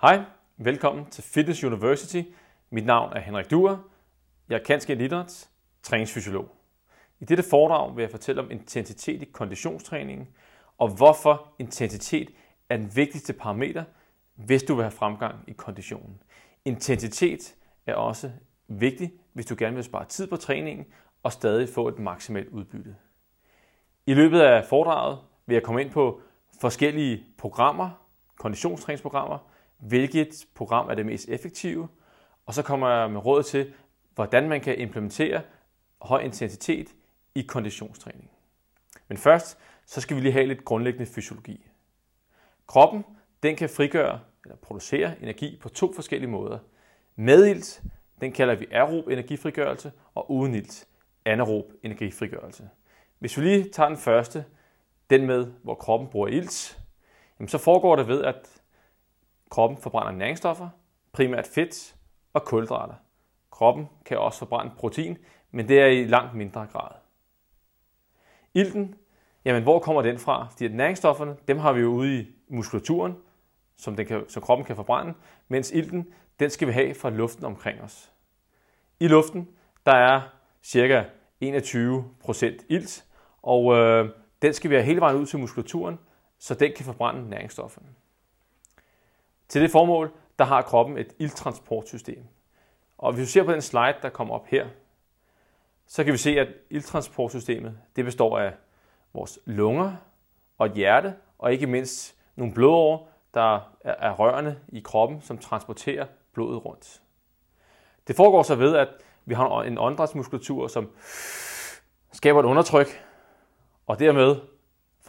Hej, velkommen til Fitness University. Mit navn er Henrik Duer. Jeg er kansk idræts træningsfysiolog. I dette foredrag vil jeg fortælle om intensitet i konditionstræningen, og hvorfor intensitet er den vigtigste parameter, hvis du vil have fremgang i konditionen. Intensitet er også vigtig, hvis du gerne vil spare tid på træningen og stadig få et maksimalt udbytte. I løbet af foredraget vil jeg komme ind på forskellige programmer, konditionstræningsprogrammer, hvilket program er det mest effektive, og så kommer jeg med råd til, hvordan man kan implementere høj intensitet i konditionstræning. Men først, så skal vi lige have lidt grundlæggende fysiologi. Kroppen, den kan frigøre eller producere energi på to forskellige måder. Med ilt, den kalder vi aerob energifrigørelse, og uden ilt, anaerob energifrigørelse. Hvis vi lige tager den første, den med, hvor kroppen bruger ilt, jamen så foregår det ved, at kroppen forbrænder næringsstoffer, primært fedt og kulhydrater. Kroppen kan også forbrænde protein, men det er i langt mindre grad. Ilten, jamen hvor kommer den fra? Fordi næringsstofferne, dem har vi jo ude i muskulaturen, som, den kan, som kroppen kan forbrænde, mens ilten, den skal vi have fra luften omkring os. I luften, der er cirka 21% ilt, og øh, den skal vi have hele vejen ud til muskulaturen, så den kan forbrænde næringsstofferne. Til det formål, der har kroppen et ildtransportsystem. Og hvis vi ser på den slide, der kommer op her, så kan vi se, at ildtransportsystemet det består af vores lunger og et hjerte, og ikke mindst nogle blodårer, der er rørende i kroppen, som transporterer blodet rundt. Det foregår så ved, at vi har en åndedrætsmuskulatur, som skaber et undertryk, og dermed